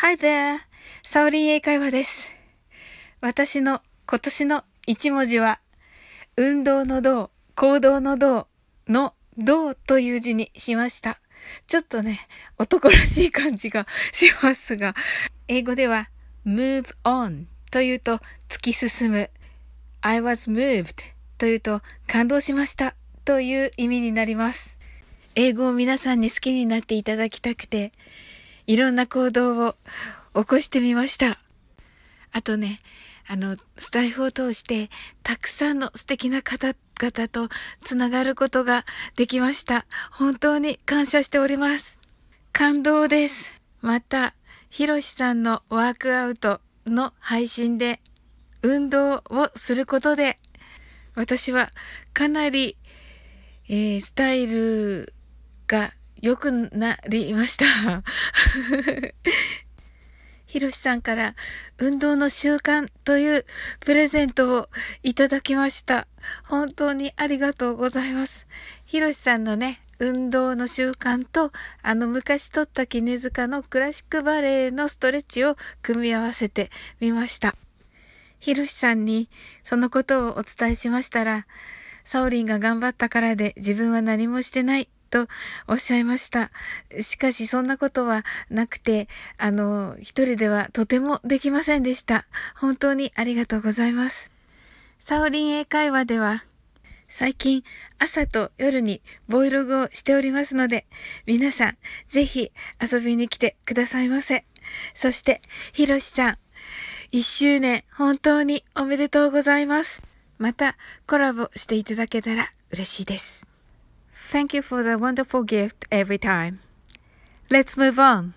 Hi there! サオリン英会話です。私の今年の一文字は、運動の動、行動の動の動という字にしました。ちょっとね、男らしい感じがしますが、英語では move on というと突き進む。I was moved というと感動しましたという意味になります。英語を皆さんに好きになっていただきたくて、いろんな行動を起こしてみました。あとね、あの、スタイフを通して、たくさんの素敵な方々とつながることができました。本当に感謝しております。感動です。また、ひろしさんのワークアウトの配信で、運動をすることで、私はかなり、えー、スタイルが良くなりました。ひろしさんから運動の習慣というプレゼントをいただきました。本当にありがとうございます。ひろしさんのね、運動の習慣と、あの昔撮った絹塚のクラシックバレエのストレッチを組み合わせてみました。ひろしさんにそのことをお伝えしましたら、サオリンが頑張ったからで自分は何もしてないとおっしゃいました。しかしそんなことはなくて、あの、一人ではとてもできませんでした。本当にありがとうございます。サオリン英会話では、最近朝と夜にボイログをしておりますので、皆さんぜひ遊びに来てくださいませ。そして、ひろしさん、一周年本当におめでとうございます。またコラボしていただけたら嬉しいです。Thank you for the wonderful gift every time. Let's move on.